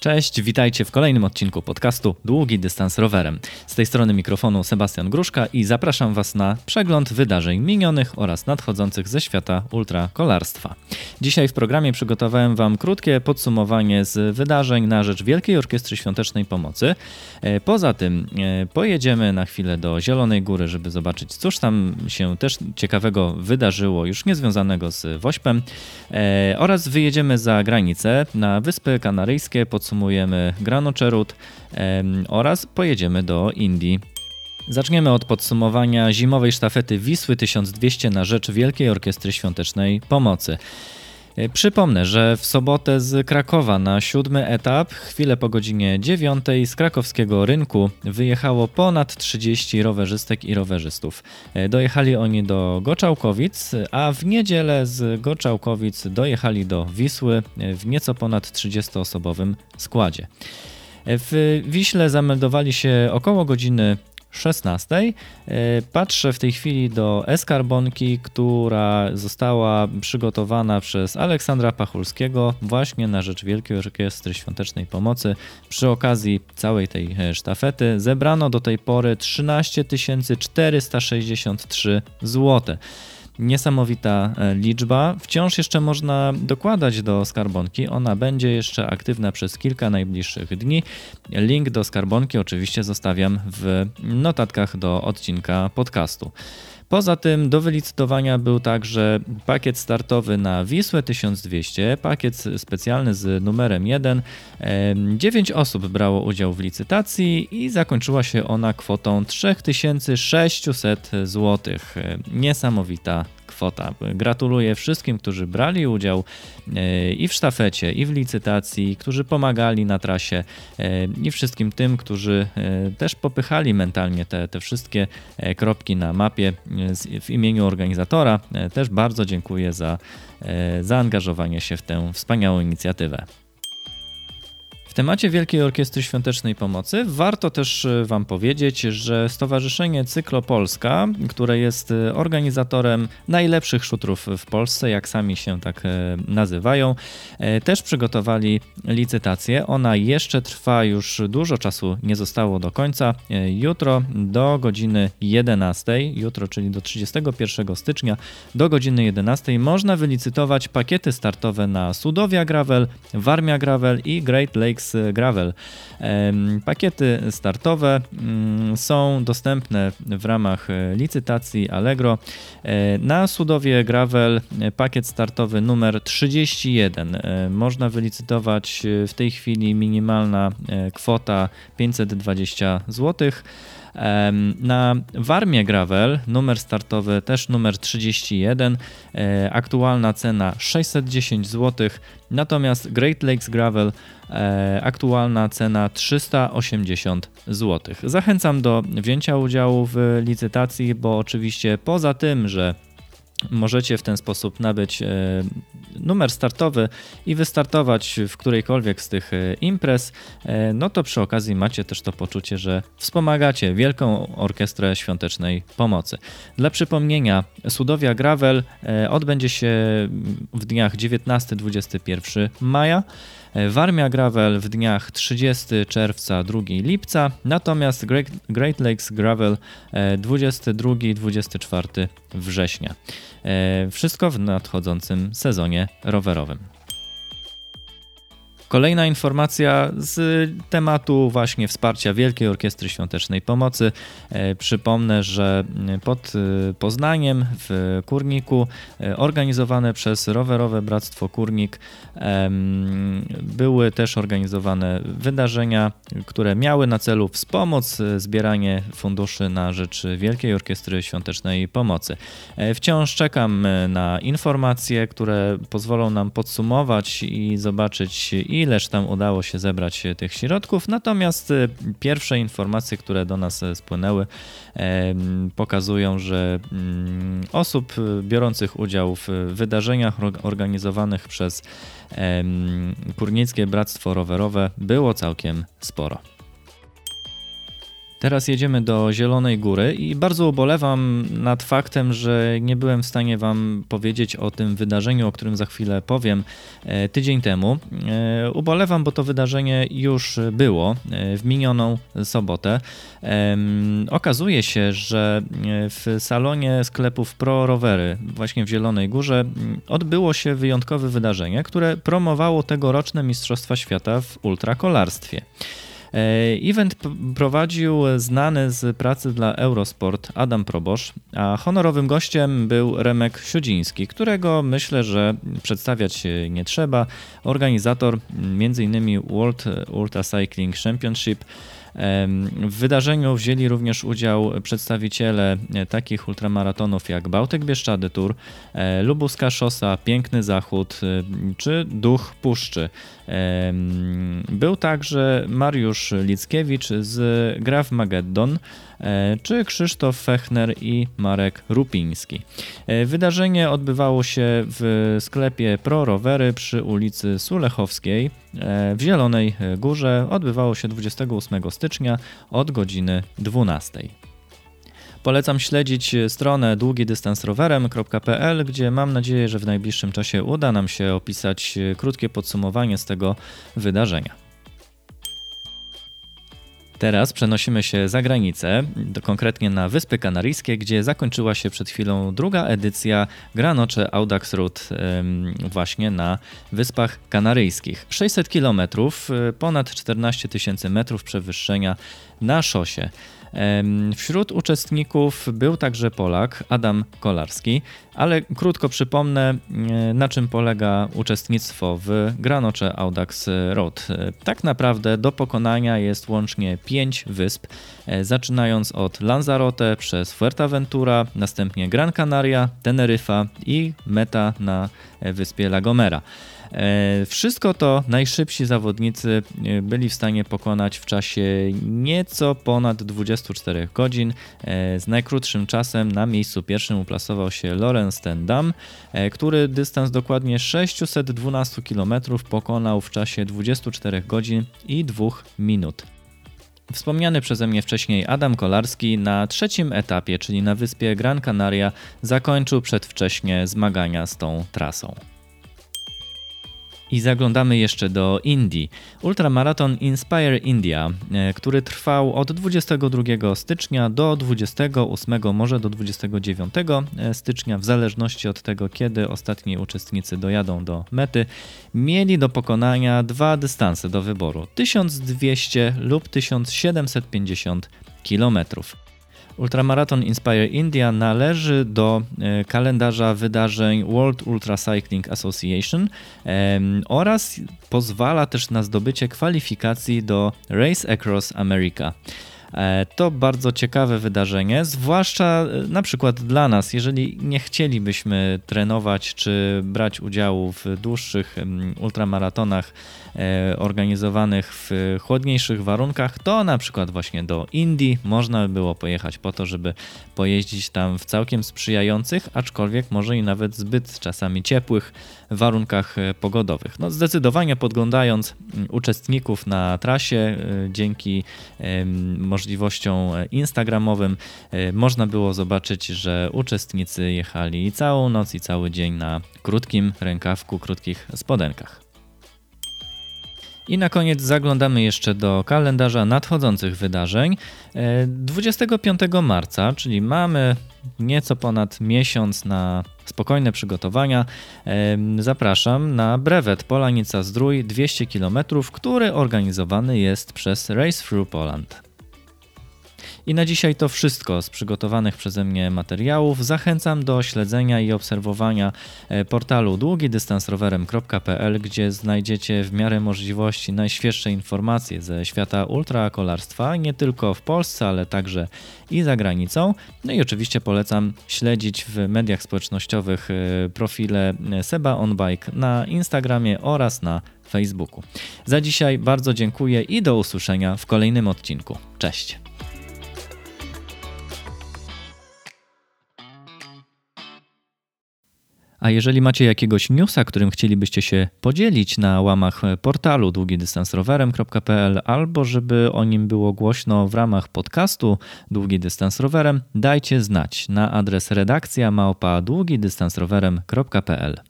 Cześć, witajcie w kolejnym odcinku podcastu Długi Dystans Rowerem. Z tej strony mikrofonu Sebastian Gruszka i zapraszam Was na przegląd wydarzeń minionych oraz nadchodzących ze świata ultrakolarstwa. Dzisiaj w programie przygotowałem Wam krótkie podsumowanie z wydarzeń na rzecz Wielkiej Orkiestry Świątecznej Pomocy. E, poza tym e, pojedziemy na chwilę do Zielonej Góry, żeby zobaczyć, cóż tam się też ciekawego wydarzyło, już niezwiązanego z Wośpem, e, oraz wyjedziemy za granicę na Wyspy Kanaryjskie, podsumujemy Granoczerut oraz pojedziemy do Indii. Zaczniemy od podsumowania zimowej sztafety Wisły 1200 na rzecz Wielkiej Orkiestry Świątecznej Pomocy. E, przypomnę, że w sobotę z Krakowa na siódmy etap, chwilę po godzinie 9 z krakowskiego rynku wyjechało ponad 30 rowerzystek i rowerzystów. E, dojechali oni do Goczałkowic, a w niedzielę z Goczałkowic dojechali do Wisły w nieco ponad 30-osobowym składzie. E, w Wiśle zameldowali się około godziny 16. E, patrzę w tej chwili do eskarbonki, która została przygotowana przez Aleksandra Pachulskiego właśnie na rzecz Wielkiej Orkiestry Świątecznej Pomocy. Przy okazji całej tej e, sztafety zebrano do tej pory 13 463 zł. Niesamowita e, liczba. Wciąż jeszcze można dokładać do skarbonki. Ona będzie jeszcze aktywna przez kilka najbliższych dni. Link do skarbonki oczywiście zostawiam w notatkach do odcinka podcastu. Poza tym do wylicytowania był także pakiet startowy na Wisłę 1200, pakiet specjalny z numerem 1. 9 osób brało udział w licytacji i zakończyła się ona kwotą 3600 zł. Niesamowita kwota. Gratuluję wszystkim, którzy brali udział e, i w sztafecie, i w licytacji, którzy pomagali na trasie, e, i wszystkim tym, którzy e, też popychali mentalnie te, te wszystkie kropki na mapie w imieniu organizatora. Też bardzo dziękuję za zaangażowanie się w tę wspaniałą inicjatywę temacie Wielkiej Orkiestry Świątecznej Pomocy warto też e, Wam powiedzieć, że Stowarzyszenie Cyklopolska, które jest e, organizatorem najlepszych szutrów w Polsce, jak sami się tak e, nazywają, też przygotowali licytację. Ona jeszcze trwa, już dużo czasu nie zostało do końca. Jutro do godziny 11, jutro, czyli do 31 stycznia, do godziny 11 można wylicytować pakiety startowe na Sudowia Gravel, Warmia Gravel i Great Lakes Gravel. Pakiety startowe mm, są dostępne w ramach e, licytacji Allegro. E, na Sudowie Gravel e, pakiet startowy numer 31. Można wylicytować w tej chwili minimalna kwota 520 zł. Na Warmie Gravel numer startowy też numer 31, e, aktualna cena 610 zł, natomiast Great Lakes Gravel e, aktualna cena 380 zł. Zachęcam do wzięcia udziału w licytacji, bo oczywiście poza tym, że Możecie w ten sposób nabyć e, numer startowy i wystartować w którejkolwiek z tych e, imprez, e, no to przy okazji macie też to poczucie, że wspomagacie Wielką Orkiestrę Świątecznej Pomocy. Dla przypomnienia, Sudowia Gravel odbędzie się w dniach 19-21 maja. Warmia Gravel w dniach 30 czerwca, 2 lipca, natomiast Great Lakes Gravel 22-24 września. E, wszystko w nadchodzącym sezonie rowerowym. Kolejna informacja z tematu właśnie wsparcia Wielkiej Orkiestry Świątecznej Pomocy. E, przypomnę, że pod e, Poznaniem w Kurniku e, organizowane przez Rowerowe Bractwo Kurnik były też organizowane wydarzenia, które miały na celu wspomóc zbieranie funduszy na rzecz Wielkiej Orkiestry Świątecznej Pomocy. Wciąż czekam na informacje, które pozwolą nam podsumować i zobaczyć, ileż tam udało się zebrać e, tych środków. Natomiast e, pierwsze informacje, które do nas e, spłynęły, pokazują, że mm, osób biorących udział w wydarzeniach organizowanych przez Kurnickie Bractwo Rowerowe było całkiem sporo. Teraz jedziemy do Zielonej Góry i bardzo ubolewam nad faktem, że nie byłem w stanie Wam powiedzieć o tym wydarzeniu, o którym za chwilę powiem e, tydzień temu. E, ubolewam, bo to wydarzenie już było e, w minioną sobotę. Okazuje się, że w salonie sklepów Pro Rowery, właśnie w Zielonej Górze, odbyło się wyjątkowe wydarzenie, które promowało tegoroczne Mistrzostwa Świata w ultrakolarstwie. E, event prowadził znany z pracy dla Eurosport Adam Probosz, a honorowym gościem był Remek Siudziński, którego myślę, że przedstawiać nie trzeba. Organizator m.in. World Ultra Cycling Championship w wydarzeniu wzięli również udział przedstawiciele e, takich ultramaratonów jak Bałtyk Bieszczady Tour, e, Lubuska Szosa, Piękny Zachód e, czy Duch Puszczy. Był także Mariusz Lickiewicz z Graf Mageddon, czy Krzysztof Fechner i Marek Rupiński. Wydarzenie odbywało się w sklepie Pro Rowery przy ulicy Sulechowskiej w Zielonej Górze. Odbywało się 28 stycznia od godziny 12. Polecam śledzić stronę długidystansrowerem.pl, gdzie mam nadzieję, że w najbliższym czasie uda nam się opisać krótkie podsumowanie z tego wydarzenia. Teraz przenosimy się za granicę, konkretnie na Wyspy Kanaryjskie, gdzie zakończyła się przed chwilą druga edycja Granocze Audax Route właśnie na Wyspach Kanaryjskich. 600 km, ponad 14 tysięcy metrów przewyższenia na szosie. Wśród uczestników był także Polak Adam Kolarski, ale krótko przypomnę, e, na czym polega uczestnictwo w Granocze Audax Road. E, tak naprawdę do pokonania jest łącznie pięć wysp, e, zaczynając od Lanzarote przez Fuerteventura, następnie Gran Canaria, Teneryfa i meta na wyspie La Gomera. E, wszystko to najszybsi zawodnicy e, byli w stanie pokonać w czasie nieco ponad 24 godzin. E, z najkrótszym czasem na miejscu pierwszym uplasował się Lorenz Tendam, który dystans dokładnie 612 km pokonał w czasie 24 godzin i 2 minut. Wspomniany przeze mnie wcześniej Adam Kolarski na trzecim etapie, czyli na wyspie Gran Canaria, zakończył przedwcześnie zmagania z tą trasą. I zaglądamy jeszcze do Indii. Ultramaraton Inspire India, e, który trwał od 22 stycznia do 28, może do 29 e, stycznia, w zależności od tego, kiedy ostatni uczestnicy dojadą do mety, mieli do pokonania dwa dystanse do wyboru: 1200 lub 1750 kilometrów. Ultramaraton Inspire India należy do e, kalendarza wydarzeń World Ultra Cycling Association oraz pozwala też na zdobycie kwalifikacji do Race Across America. E, to bardzo ciekawe wydarzenie, zwłaszcza e, na przykład dla nas, jeżeli nie chcielibyśmy trenować czy brać udziału w dłuższych ultramaratonach e, organizowanych w chłodniejszych warunkach, to na przykład właśnie do Indii można by było pojechać po to, żeby pojeździć tam w całkiem sprzyjających, aczkolwiek może i nawet zbyt czasami ciepłych warunkach pogodowych. No zdecydowanie podglądając uczestników na trasie dzięki możliwością instagramowym e, można było zobaczyć, że uczestnicy jechali całą noc i cały dzień na krótkim rękawku, krótkich spodenkach. I na koniec zaglądamy jeszcze do kalendarza nadchodzących wydarzeń. 25 e, marca, czyli mamy nieco ponad miesiąc na spokojne przygotowania, zapraszam na brewet Polanica Zdrój 200 km, który organizowany jest przez Race Through Poland. I na dzisiaj to wszystko z przygotowanych przeze mnie materiałów. Zachęcam do śledzenia i obserwowania e, portalu długidystansrowerem.pl, gdzie znajdziecie w miarę możliwości najświeższe informacje ze świata ultrakolarstwa, nie tylko w Polsce, ale także i za granicą. No i oczywiście polecam śledzić w mediach społecznościowych e, profile Seba On Bike na Instagramie oraz na Facebooku. Za dzisiaj bardzo dziękuję i do usłyszenia w kolejnym odcinku. Cześć! A jeżeli macie jakiegoś newsa, którym chcielibyście się podzielić na łamach portalu długidystansrowerem.pl albo żeby o nim było głośno w ramach podcastu Długi Dystans Rowerem, dajcie znać na adres redakcja małpa długidystansrowerem.pl.